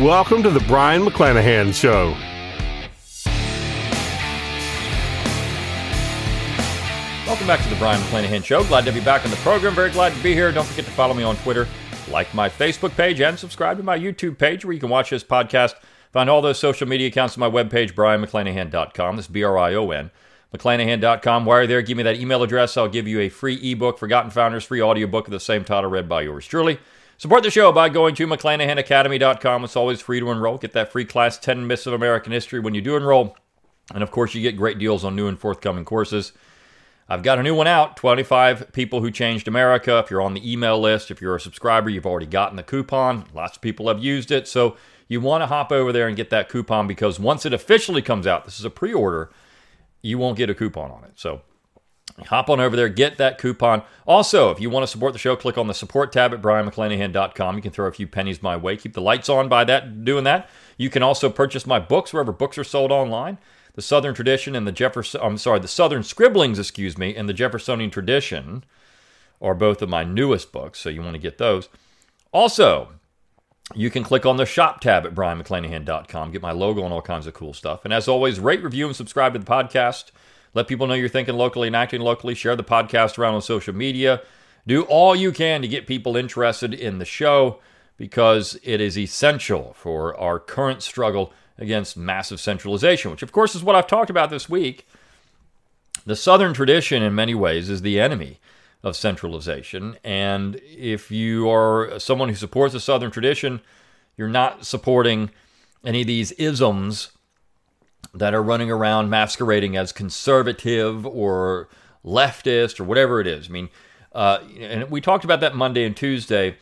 Welcome to the Brion McClanahan Show. Welcome back to the Brion McClanahan Show. Glad to be back on the program. Very glad to be here. Don't forget to follow me on Twitter, like my Facebook page, and subscribe to my YouTube page where you can watch this podcast. Find all those social media accounts on my webpage, brionmcclanahan.com. That's B R I O N. McClanahan.com. While you're there, give me that email address. I'll give you a free ebook, Forgotten Founders, free audiobook of the same title, read by yours truly. Support the show by going to McClanahanacademy.com. It's always free to enroll. Get that free class 10 Myths of American History when you do enroll. And of course, you get great deals on new and forthcoming courses. I've got a new one out 25 People Who Changed America. If you're on the email list, if you're a subscriber, you've already gotten the coupon. Lots of people have used it. So you want to hop over there and get that coupon because once it officially comes out, this is a pre order, you won't get a coupon on it. So Hop on over there, get that coupon. Also, if you want to support the show, click on the support tab at brionmcclanahan.com. You can throw a few pennies my way. Keep the lights on by that doing that. You can also purchase my books wherever books are sold online. The Southern Tradition and the Jefferson I'm sorry, the Southern Scribblings, excuse me, and the Jeffersonian Tradition are both of my newest books, so you want to get those. Also, you can click on the shop tab at brionmcclanahan.com, get my logo and all kinds of cool stuff. And as always, rate, review, and subscribe to the podcast. Let people know you're thinking locally and acting locally. Share the podcast around on social media. Do all you can to get people interested in the show because it is essential for our current struggle against massive centralization, which, of course, is what I've talked about this week. The Southern tradition, in many ways, is the enemy of centralization. And if you are someone who supports the Southern tradition, you're not supporting any of these isms that are running around masquerading as conservative or leftist or whatever it is. I mean, uh, and we talked about that Monday and Tuesday.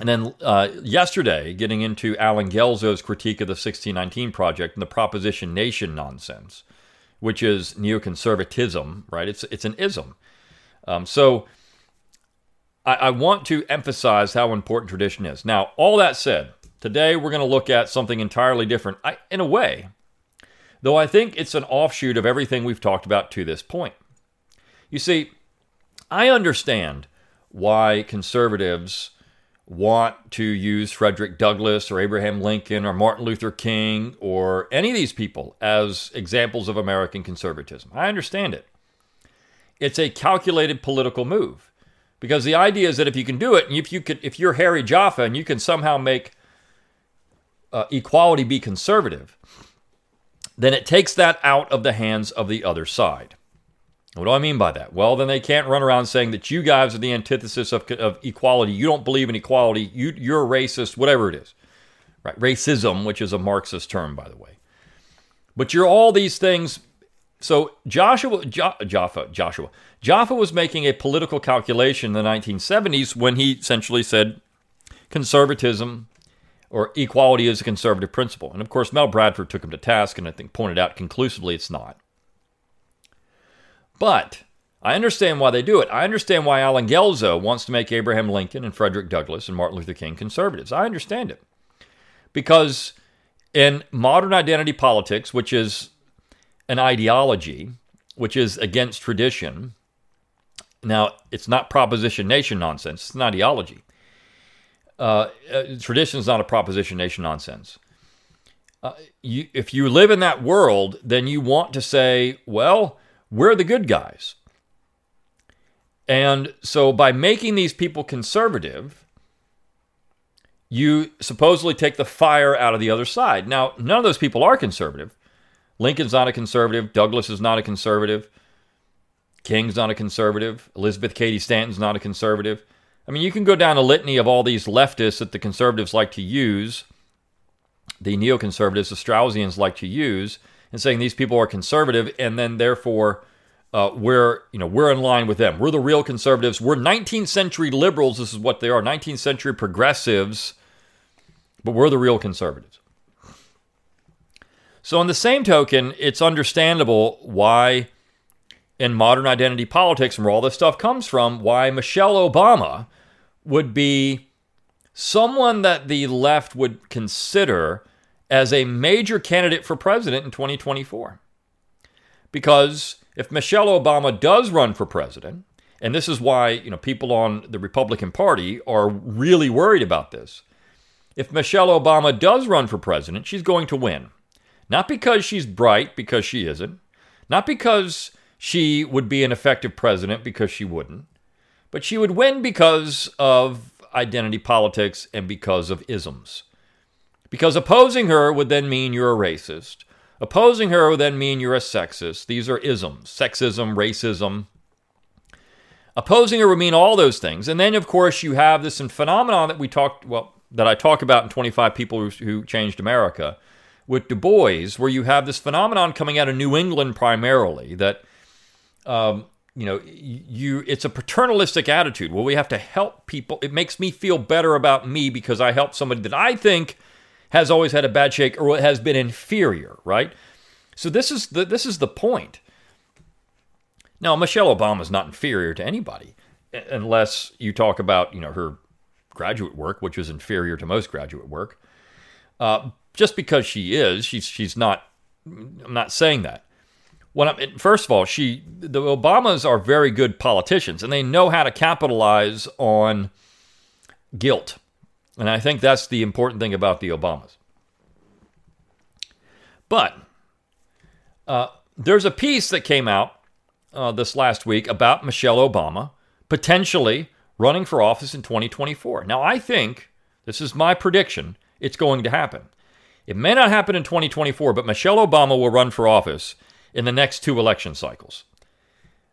And then uh, yesterday, getting into Alan Guelzo's critique of the 1619 Project and the Proposition Nation nonsense, which is neoconservatism, right? It's, it's an ism. Um, so I, I want to emphasize how important tradition is. Now, all that said, today we're going to look at something entirely different. I, in a way, though I think it's an offshoot of everything we've talked about to this point. You see, I understand why conservatives want to use Frederick Douglass or Abraham Lincoln or Martin Luther King or any of these people as examples of American conservatism. I understand it. It's a calculated political move because the idea is that if you can do it, and if you could, if you're Harry Jaffa and you can somehow make uh, equality be conservative, then it takes that out of the hands of the other side. What do I mean by that? Well, then they can't run around saying that you guys are the antithesis of, of equality. You don't believe in equality. You, you're racist, whatever it is. Right? Racism, which is a Marxist term, by the way. But you're all these things. So Joshua, jo, Jaffa, Joshua, Jaffa was making a political calculation in the 1970s when he essentially said conservatism or equality is a conservative principle. And of course, Mel Bradford took him to task and I think pointed out conclusively it's not. But I understand why they do it. I understand why Alan Guelzo wants to make Abraham Lincoln and Frederick Douglass and Martin Luther King conservatives. I understand it. Because in modern identity politics, which is an ideology, which is against tradition, now it's not proposition nation nonsense, it's an ideology uh, uh, tradition is not a proposition nation nonsense. Uh, you, if you live in that world, then you want to say, well, we're the good guys. And so by making these people conservative, you supposedly take the fire out of the other side. Now, none of those people are conservative. Lincoln's not a conservative. Douglass is not a conservative. King's not a conservative. Elizabeth Cady Stanton's not a conservative. I mean, you can go down a litany of all these leftists that the conservatives like to use, the neoconservatives, the Straussians like to use, and saying these people are conservative, and then therefore uh, we're you know we're in line with them. We're the real conservatives. We're 19th century liberals. This is what they are, 19th century progressives, but we're the real conservatives. So, on the same token, it's understandable why, in modern identity politics and where all this stuff comes from, why Michelle Obama would be someone that the left would consider as a major candidate for president in 2024. Because if Michelle Obama does run for president, and this is why, you know, people on the Republican Party are really worried about this. If Michelle Obama does run for president, she's going to win. Not because she's bright, because she isn't. Not because she would be an effective president, because she wouldn't. But she would win because of identity politics and because of isms. Because opposing her would then mean you're a racist. Opposing her would then mean you're a sexist. These are isms sexism, racism. Opposing her would mean all those things. And then, of course, you have this phenomenon that we talked, well, that I talk about in 25 People Who, Changed America with Du Bois, where you have this phenomenon coming out of New England primarily that, um, you know, you it's a paternalistic attitude. Well, we have to help people. It makes me feel better about me because I help somebody that I think has always had a bad shake or has been inferior, right? So this is the this is the point. Now, Michelle Obama is not inferior to anybody, unless you talk about you know her graduate work, which is inferior to most graduate work. Uh, just because she is, she's she's not. I'm not saying that. I'm, first of all, she the Obamas are very good politicians, and they know how to capitalize on guilt, and I think that's the important thing about the Obamas. But uh, there's a piece that came out uh, this last week about Michelle Obama potentially running for office in 2024. Now, I think this is my prediction it's going to happen. It may not happen in 2024, but Michelle Obama will run for office in the next two election cycles.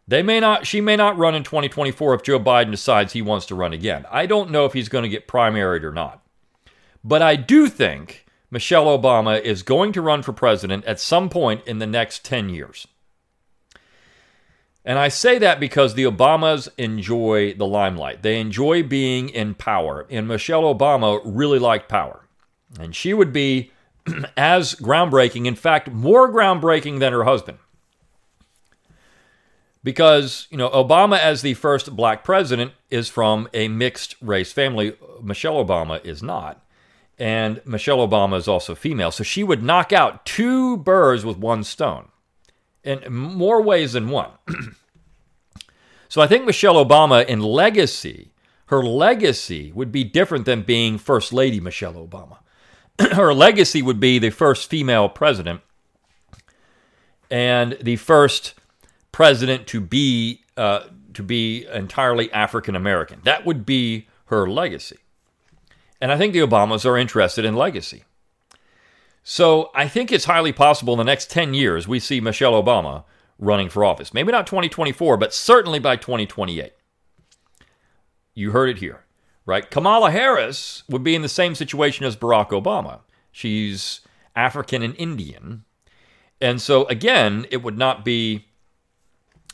They may not she may not run in 2024 if Joe Biden decides he wants to run again. I don't know if he's going to get primaried or not. But I do think Michelle Obama is going to run for president at some point in the next 10 years. And I say that because the Obamas enjoy the limelight. They enjoy being in power. And Michelle Obama really liked power. And she would be as groundbreaking, in fact, more groundbreaking than her husband. Because, you know, Obama, as the first black president, is from a mixed race family. Michelle Obama is not. And Michelle Obama is also female. So she would knock out two birds with one stone in more ways than one. so I think Michelle Obama, in legacy, her legacy would be different than being First Lady Michelle Obama. her legacy would be the first female president and the first president to be uh, to be entirely African American. That would be her legacy. And I think the Obamas are interested in legacy. So I think it's highly possible in the next 10 years we see Michelle Obama running for office. Maybe not 2024, but certainly by 2028. You heard it here, right? Kamala Harris would be in the same situation as Barack Obama. She's African and Indian. And so, again, it would not be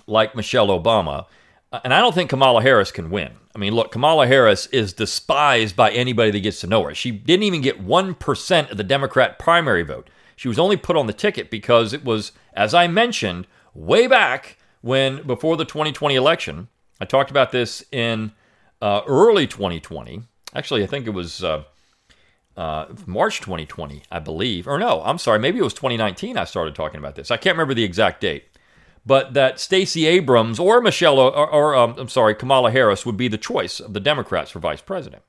like Michelle Obama. Uh, and I don't think Kamala Harris can win. I mean, look, Kamala Harris is despised by anybody that gets to know her. She didn't even get 1% of the Democrat primary vote. She was only put on the ticket because it was, as I mentioned, way back when, before the 2020 election, I talked about this in uh, early 2020. Actually, I think it was uh, uh, March 2020, I believe. Or no, I'm sorry, maybe it was 2019 I started talking about this. I can't remember the exact date but that Stacey Abrams or Michelle, or, or um, I'm sorry, Kamala Harris would be the choice of the Democrats for vice president.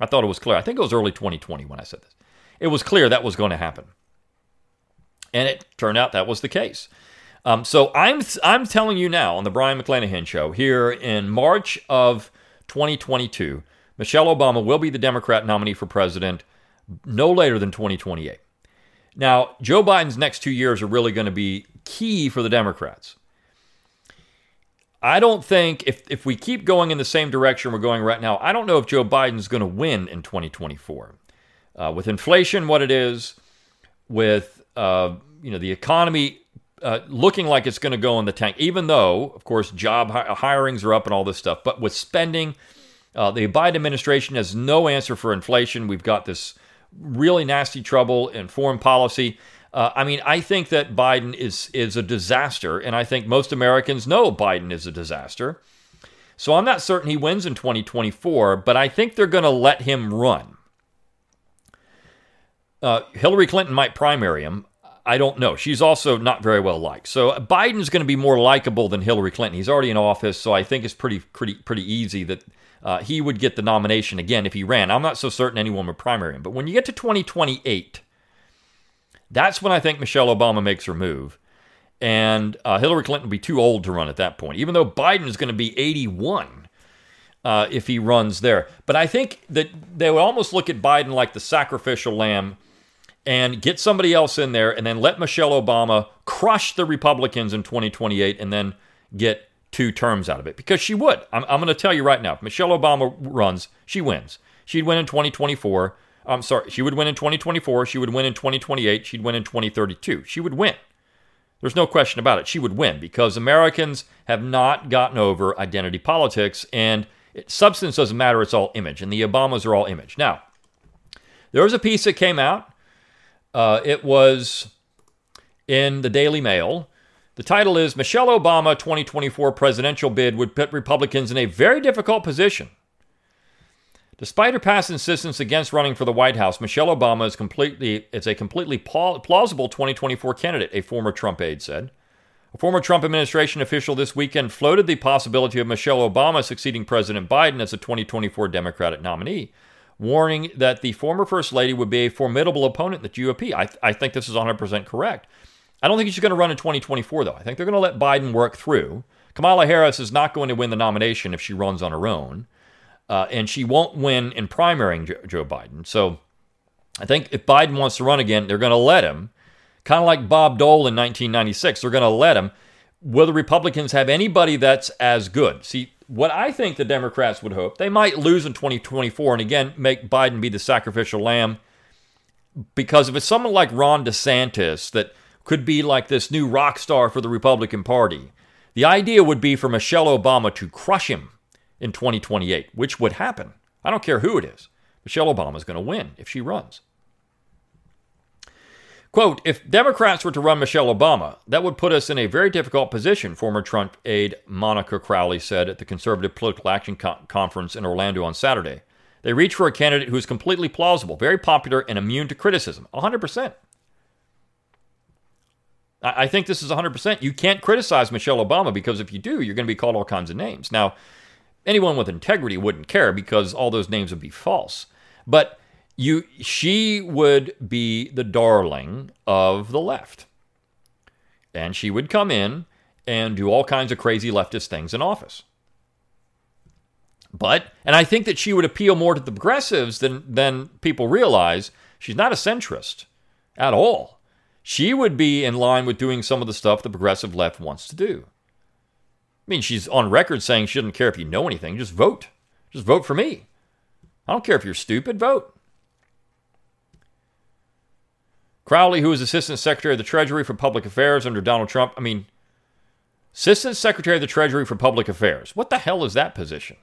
I thought it was clear. I think it was early 2020 when I said this. It was clear that was going to happen. And it turned out that was the case. Um, so I'm I'm telling you now on the Brion McClanahan show here in March of 2022, Michelle Obama will be the Democrat nominee for president no later than 2028. Now, Joe Biden's next two years are really going to be key for the Democrats. I don't think if, if we keep going in the same direction we're going right now, I don't know if Joe Biden's going to win in 2024. Uh, with inflation, what it is, with uh, you know the economy uh, looking like it's going to go in the tank, even though, of course, job hi- hirings are up and all this stuff. But with spending, uh, the Biden administration has no answer for inflation. We've got this really nasty trouble in foreign policy. Uh, I mean, I think that Biden is is a disaster, and I think most Americans know Biden is a disaster. So I'm not certain he wins in 2024, but I think they're going to let him run. Uh, Hillary Clinton might primary him. I don't know. She's also not very well liked. So Biden's going to be more likable than Hillary Clinton. He's already in office, so I think it's pretty pretty pretty easy that uh, he would get the nomination again if he ran. I'm not so certain anyone would primary him. But when you get to 2028, that's when I think Michelle Obama makes her move. And uh, Hillary Clinton will be too old to run at that point, even though Biden is going to be 81 uh, if he runs there. But I think that they would almost look at Biden like the sacrificial lamb and get somebody else in there and then let Michelle Obama crush the Republicans in 2028 and then get two terms out of it because she would. I'm, I'm going to tell you right now if Michelle Obama runs, she wins. She'd win in 2024. I'm sorry, she would win in 2024. She would win in 2028. She'd win in 2032. She would win. There's no question about it. She would win because Americans have not gotten over identity politics and it, substance doesn't matter. It's all image. And the Obamas are all image. Now, there was a piece that came out uh, it was in the Daily Mail. The title is Michelle Obama 2024 presidential bid would put Republicans in a very difficult position. Despite her past insistence against running for the White House, Michelle Obama is completely is a completely plausible 2024 candidate, a former Trump aide said. A former Trump administration official this weekend floated the possibility of Michelle Obama succeeding President Biden as a 2024 Democratic nominee warning that the former First Lady would be a formidable opponent in the GOP. I, I think this is 100% correct. I don't think she's going to run in 2024, though. I think they're going to let Biden work through. Kamala Harris is not going to win the nomination if she runs on her own, uh, and she won't win in primarying Joe Biden. So I think if Biden wants to run again, they're going to let him. Kind of like Bob Dole in 1996, they're going to let him. Will the Republicans have anybody that's as good? See, what I think the Democrats would hope, they might lose in 2024 and again make Biden be the sacrificial lamb. Because if it's someone like Ron DeSantis that could be like this new rock star for the Republican Party, the idea would be for Michelle Obama to crush him in 2028, which would happen. I don't care who it is. Michelle Obama is going to win if she runs. Quote, if Democrats were to run Michelle Obama, that would put us in a very difficult position, former Trump aide Monica Crowley said at the Conservative Political Action Co- Conference in Orlando on Saturday. They reach for a candidate who is completely plausible, very popular, and immune to criticism. 100%. I, I think this is 100%. You can't criticize Michelle Obama because if you do, you're going to be called all kinds of names. Now, anyone with integrity wouldn't care because all those names would be false. But you she would be the darling of the left. And she would come in and do all kinds of crazy leftist things in office. But, and I think that she would appeal more to the progressives than, than people realize. She's not a centrist at all. She would be in line with doing some of the stuff the progressive left wants to do. I mean, she's on record saying she doesn't care if you know anything, just vote. Just vote for me. I don't care if you're stupid, vote. Crowley, who was Assistant Secretary of the Treasury for Public Affairs under Donald Trump. I mean, Assistant Secretary of the Treasury for Public Affairs. What the hell is that position?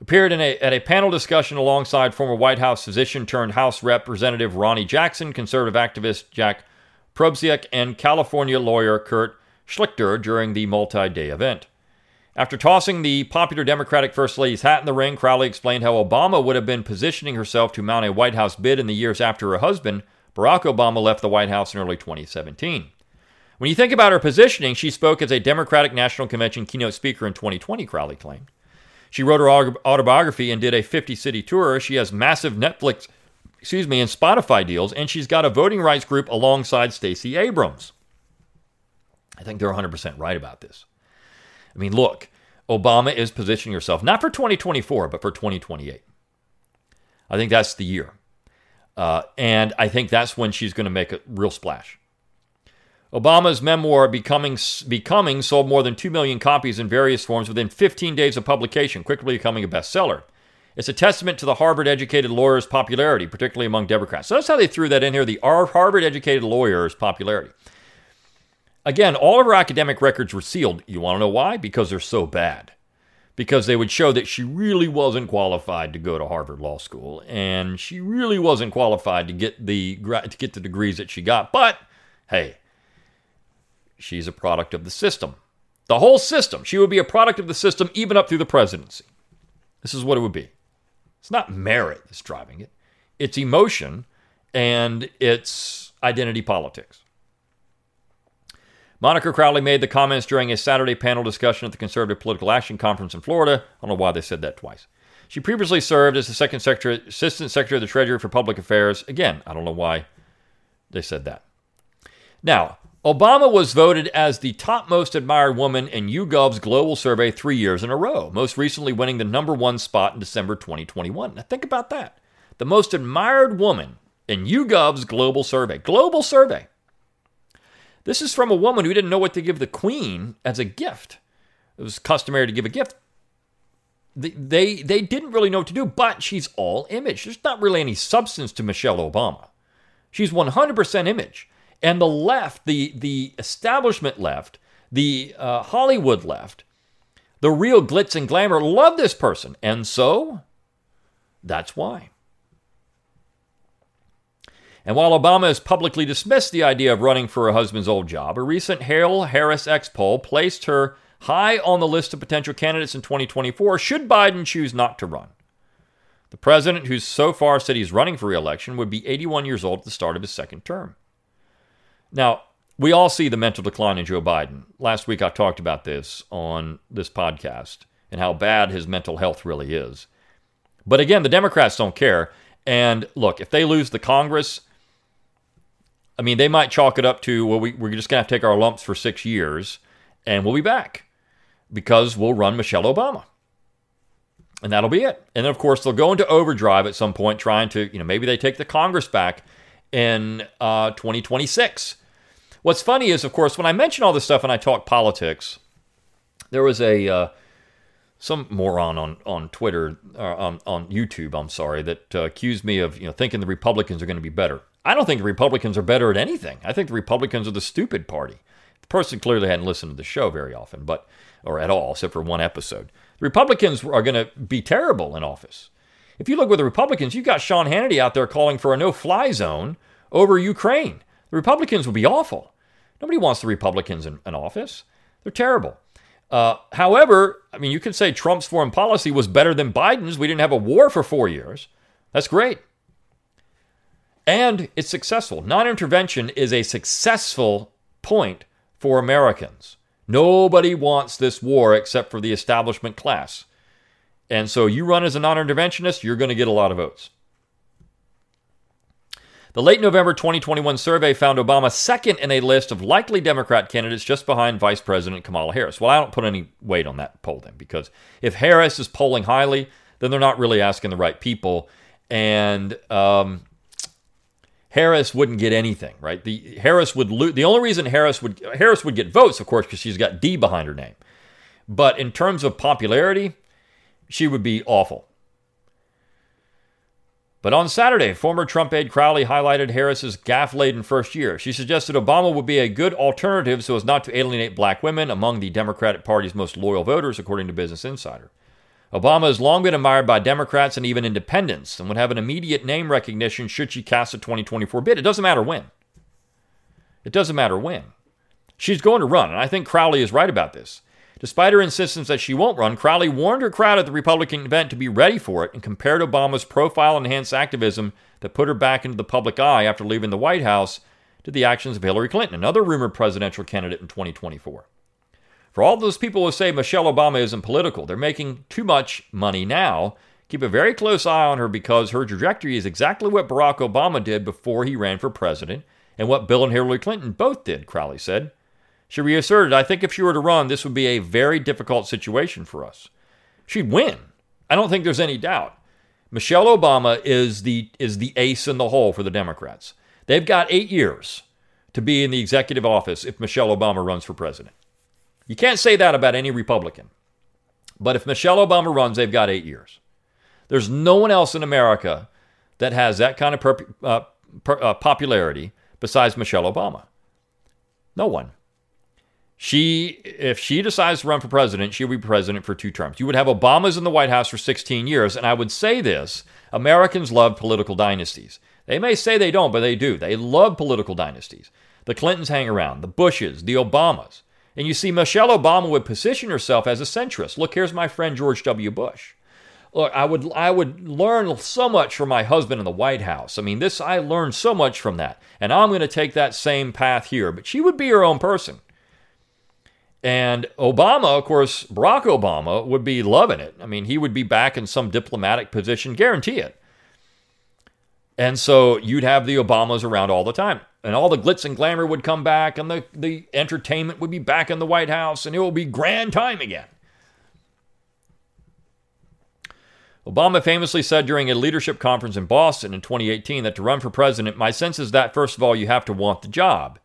Appeared in a, at a panel discussion alongside former White House physician turned House Representative Ronny Jackson, conservative activist Jack Posobiec, and California lawyer Kurt Schlichter during the multi day event. After tossing the popular Democratic First Lady's hat in the ring, Crowley explained how Obama would have been positioning herself to mount a White House bid in the years after her husband Barack Obama left the White House in early 2017. When you think about her positioning, she spoke as a Democratic National Convention keynote speaker in 2020, Crowley claimed. She wrote her autobiography and did a 50 city tour. She has massive Netflix, excuse me, and Spotify deals, and she's got a voting rights group alongside Stacey Abrams. I think they're 100% right about this. I mean, look, Obama is positioning herself not for 2024, but for 2028. I think that's the year. Uh, and I think that's when she's going to make a real splash. Obama's memoir, Becoming, Becoming, sold more than 2 million copies in various forms within 15 days of publication, quickly becoming a bestseller. It's a testament to the Harvard educated lawyer's popularity, particularly among Democrats. So that's how they threw that in here the Harvard educated lawyer's popularity. Again, all of her academic records were sealed. You want to know why? Because they're so bad. Because they would show that she really wasn't qualified to go to Harvard Law School and she really wasn't qualified to get the to get the degrees that she got. But hey, she's a product of the system. The whole system. She would be a product of the system even up through the presidency. This is what it would be. It's not merit that's driving it. It's emotion and it's identity politics. Monica Crowley made the comments during a Saturday panel discussion at the Conservative Political Action Conference in Florida. I don't know why they said that twice. She previously served as the second secretary, assistant secretary of the Treasury for Public Affairs. Again, I don't know why they said that. Now, Obama was voted as the top most admired woman in YouGov's global survey three years in a row, most recently winning the number one spot in December 2021. Now, think about that. The most admired woman in YouGov's global survey. Global survey. This is from a woman who didn't know what to give the queen as a gift. It was customary to give a gift. They, they, they didn't really know what to do, but she's all image. There's not really any substance to Michelle Obama. She's 100% image. And the left, the, the establishment left, the uh, Hollywood left, the real glitz and glamour love this person. And so that's why. And while Obama has publicly dismissed the idea of running for her husband's old job, a recent Hale Harris X poll placed her high on the list of potential candidates in 2024 should Biden choose not to run. The president, who's so far said he's running for reelection, would be 81 years old at the start of his second term. Now, we all see the mental decline in Joe Biden. Last week I talked about this on this podcast and how bad his mental health really is. But again, the Democrats don't care. And look, if they lose the Congress, I mean, they might chalk it up to, well, we, we're just going to have to take our lumps for six years and we'll be back because we'll run Michelle Obama. And that'll be it. And then, of course, they'll go into overdrive at some point trying to, you know, maybe they take the Congress back in uh, 2026. What's funny is, of course, when I mention all this stuff and I talk politics, there was a. Uh, some moron on on Twitter, uh, on, on YouTube, I'm sorry, that uh, accused me of you know thinking the Republicans are going to be better. I don't think the Republicans are better at anything. I think the Republicans are the stupid party. The person clearly hadn't listened to the show very often, but or at all, except for one episode. The Republicans are going to be terrible in office. If you look with the Republicans, you've got Sean Hannity out there calling for a no-fly zone over Ukraine. The Republicans will be awful. Nobody wants the Republicans in, in office. They're terrible. Uh, however, I mean, you could say Trump's foreign policy was better than Biden's. We didn't have a war for four years. That's great. And it's successful. Non intervention is a successful point for Americans. Nobody wants this war except for the establishment class. And so you run as a non interventionist, you're going to get a lot of votes. The late November 2021 survey found Obama second in a list of likely Democrat candidates just behind Vice President Kamala Harris. Well, I don't put any weight on that poll then because if Harris is polling highly, then they're not really asking the right people. And um, Harris wouldn't get anything, right? The Harris would lose. The only reason Harris would Harris would get votes, of course, because she's got D behind her name. But in terms of popularity, she would be awful. But on Saturday, former Trump aide Crowley highlighted Harris's gaffe-laden first year. She suggested Obama would be a good alternative so as not to alienate black women among the Democratic Party's most loyal voters, according to Business Insider. Obama has long been admired by Democrats and even independents and would have an immediate name recognition should she cast a 2024 bid. It doesn't matter when. It doesn't matter when. She's going to run, and I think Crowley is right about this. Despite her insistence that she won't run, Crowley warned her crowd at the Republican event to be ready for it and compared Obama's profile enhanced activism that put her back into the public eye after leaving the White House to the actions of Hillary Clinton, another rumored presidential candidate in 2024. For all those people who say Michelle Obama isn't political, they're making too much money now. Keep a very close eye on her because her trajectory is exactly what Barack Obama did before he ran for president and what Bill and Hillary Clinton both did, Crowley said. She reasserted, I think if she were to run, this would be a very difficult situation for us. She'd win. I don't think there's any doubt. Michelle Obama is the, is the ace in the hole for the Democrats. They've got eight years to be in the executive office if Michelle Obama runs for president. You can't say that about any Republican. But if Michelle Obama runs, they've got eight years. There's no one else in America that has that kind of uh, per, uh, popularity besides Michelle Obama. No one. She, if she decides to run for president, she'll be president for two terms. You would have Obama's in the White House for 16 years. And I would say this Americans love political dynasties. They may say they don't, but they do. They love political dynasties. The Clintons hang around, the Bushes, the Obamas. And you see, Michelle Obama would position herself as a centrist. Look, here's my friend George W. Bush. Look, I would I would learn so much from my husband in the White House. I mean, this I learned so much from that. And I'm going to take that same path here. But she would be her own person. And Obama, of course, Barack Obama would be loving it. I mean, he would be back in some diplomatic position, guarantee it. And so you'd have the Obamas around all the time. And all the glitz and glamour would come back, and the, the entertainment would be back in the White House, and it will be grand time again. Obama famously said during a leadership conference in Boston in 2018 that to run for president, my sense is that, first of all, you have to want the job.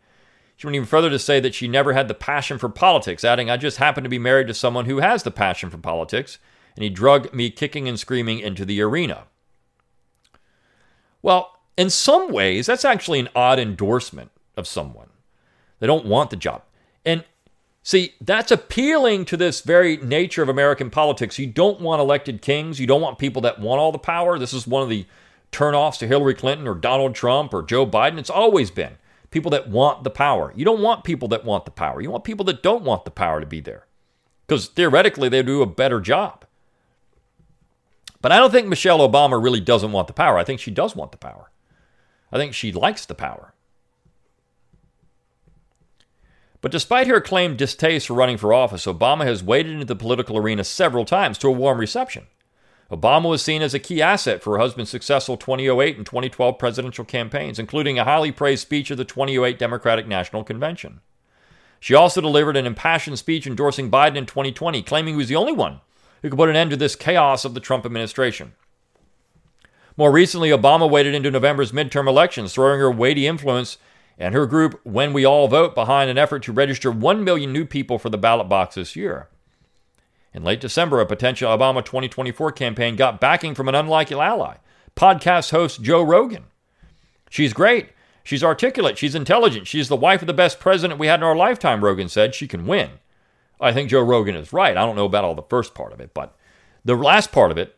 She went even further to say that she never had the passion for politics, adding, I just happen to be married to someone who has the passion for politics, and he drug me kicking and screaming into the arena. Well, in some ways, that's actually an odd endorsement of someone. They don't want the job. And see, that's appealing to this very nature of American politics. You don't want elected kings. You don't want people that want all the power. This is one of the turnoffs to Hillary Clinton or Donald Trump or Joe Biden. It's always been people that want the power. You don't want people that want the power. You want people that don't want the power to be there. Because theoretically, they do a better job. But I don't think Michelle Obama really doesn't want the power. I think she does want the power. I think she likes the power. But despite her claimed distaste for running for office, Obama has waded into the political arena several times to a warm reception. Obama was seen as a key asset for her husband's successful 2008 and 2012 presidential campaigns, including a highly praised speech at the 2008 Democratic National Convention. She also delivered an impassioned speech endorsing Biden in 2020, claiming he was the only one who could put an end to this chaos of the Trump administration. More recently, Obama waded into November's midterm elections, throwing her weighty influence and her group, When We All Vote, behind an effort to register 1 million new people for the ballot box this year. In late December, a potential Obama 2024 campaign got backing from an unlikely ally, podcast host Joe Rogan. She's great. She's articulate. She's intelligent. She's the wife of the best president we had in our lifetime, Rogan said. She can win. I think Joe Rogan is right. I don't know about all the first part of it, but the last part of it,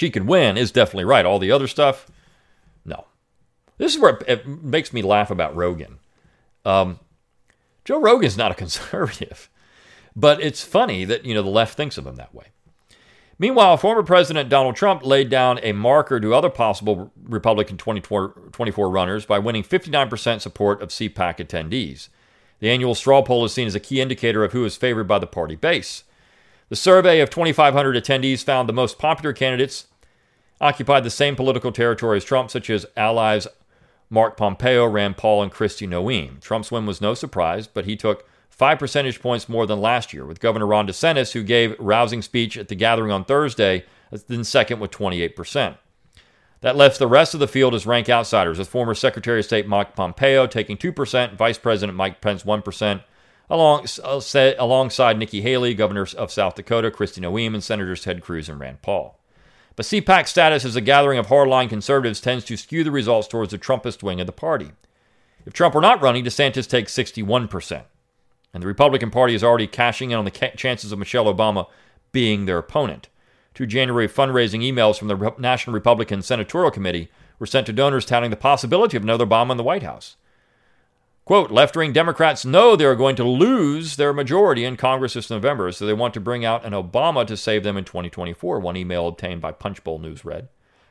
she can win, is definitely right. All the other stuff, no. This is where it makes me laugh about Rogan. Um, Joe Rogan is not a conservative, but it's funny that you know the left thinks of him that way. Meanwhile, former President Donald Trump laid down a marker to other possible Republican 2024 runners by winning 59% support of CPAC attendees. The annual straw poll is seen as a key indicator of who is favored by the party base. The survey of 2,500 attendees found the most popular candidates occupied the same political territory as Trump, such as allies Mark Pompeo, Rand Paul, and Kristi Noem. Trump's win was no surprise, but he took five percentage points more than last year, with Governor Ron DeSantis, who gave a rousing speech at the gathering on Thursday, then second with 28 percent. That left the rest of the field as rank outsiders, with former Secretary of State Mike Pompeo taking 2%, Vice President Mike Pence 1%, along, uh, alongside Nikki Haley, Governor of South Dakota, Kristi Noem, and Senators Ted Cruz and Rand Paul. But CPAC status as a gathering of hardline conservatives tends to skew the results towards the Trumpist wing of the party. If Trump were not running, DeSantis takes 61%. And the Republican Party is already cashing in on the chances of Michelle Obama being their opponent. Two January fundraising emails from the National Republican Senatorial Committee were sent to donors touting the possibility of another bomb in the White House. Quote, left wing Democrats know they are going to lose their majority in Congress this November, so they want to bring out an Obama to save them in 2024, one email obtained by Punchbowl News read.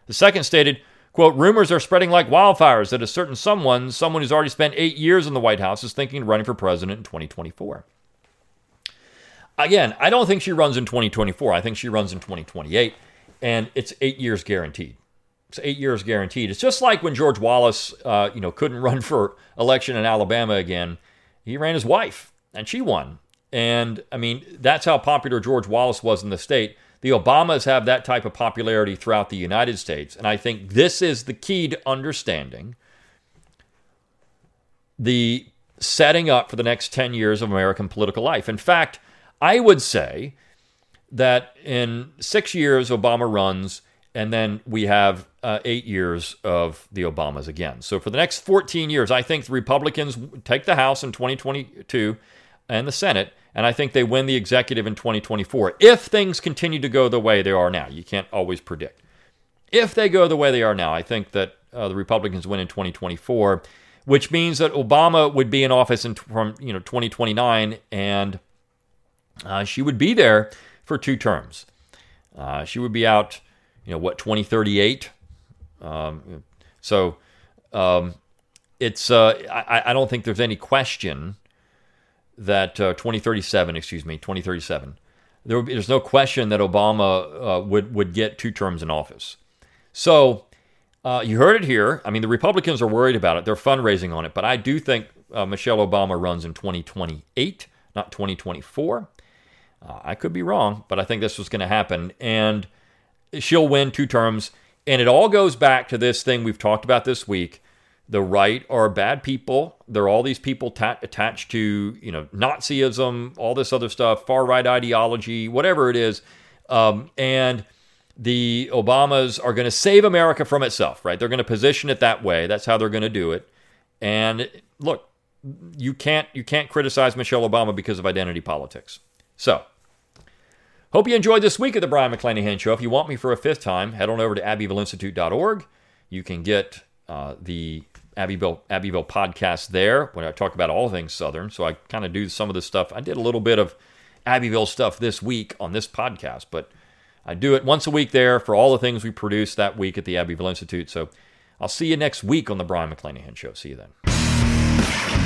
The second stated, quote, rumors are spreading like wildfires that a certain someone, someone who's already spent eight years in the White House, is thinking of running for president in 2024. Again, I don't think she runs in 2024. I think she runs in 2028, and it's eight years guaranteed. It's eight years guaranteed. It's just like when George Wallace, uh, you know, couldn't run for election in Alabama again. He ran his wife, and she won. And I mean, that's how popular George Wallace was in the state. The Obamas have that type of popularity throughout the United States, and I think this is the key to understanding the setting up for the next 10 years of American political life. In fact, I would say that in six years, Obama runs, and then we have uh, eight years of the Obamas again. So for the next 14 years, I think the Republicans take the House in 2022. and the Senate, and I think they win the executive in 2024 if things continue to go the way they are now. You can't always predict. If they go the way they are now, I think that uh, the Republicans win in 2024, which means that Obama would be in office in, from you know 2029, and uh, she would be there for two terms. Uh, she would be out, you know, what 2038. Um, so um, it's uh, I, I, don't think there's any question that uh, 2037, excuse me, 2037. There be, there's no question that Obama uh, would would get two terms in office. So uh, you heard it here. I mean, the Republicans are worried about it. They're fundraising on it, but I do think uh, Michelle Obama runs in 2028, not 2024. Uh, I could be wrong, but I think this was going to happen, and she'll win two terms. And it all goes back to this thing we've talked about this week the right are bad people. There are all these people ta- attached to, you know, Nazism, all this other stuff, far right ideology, whatever it is. Um, and the Obamas are going to save America from itself, right? They're going to position it that way. That's how they're going to do it. And look, you can't you can't criticize Michelle Obama because of identity politics. So, hope you enjoyed this week of the Brion McClanahan Show. If you want me for a fifth time, head on over to abbevilleinstitute.org. You can get uh, the Abbeville Abbeville podcast there when I talk about all things Southern. So I kind of do some of this stuff. I did a little bit of Abbeville stuff this week on this podcast, but I do it once a week there for all the things we produce that week at the Abbeville Institute. So I'll see you next week on the Brion McClanahan Show. See you then.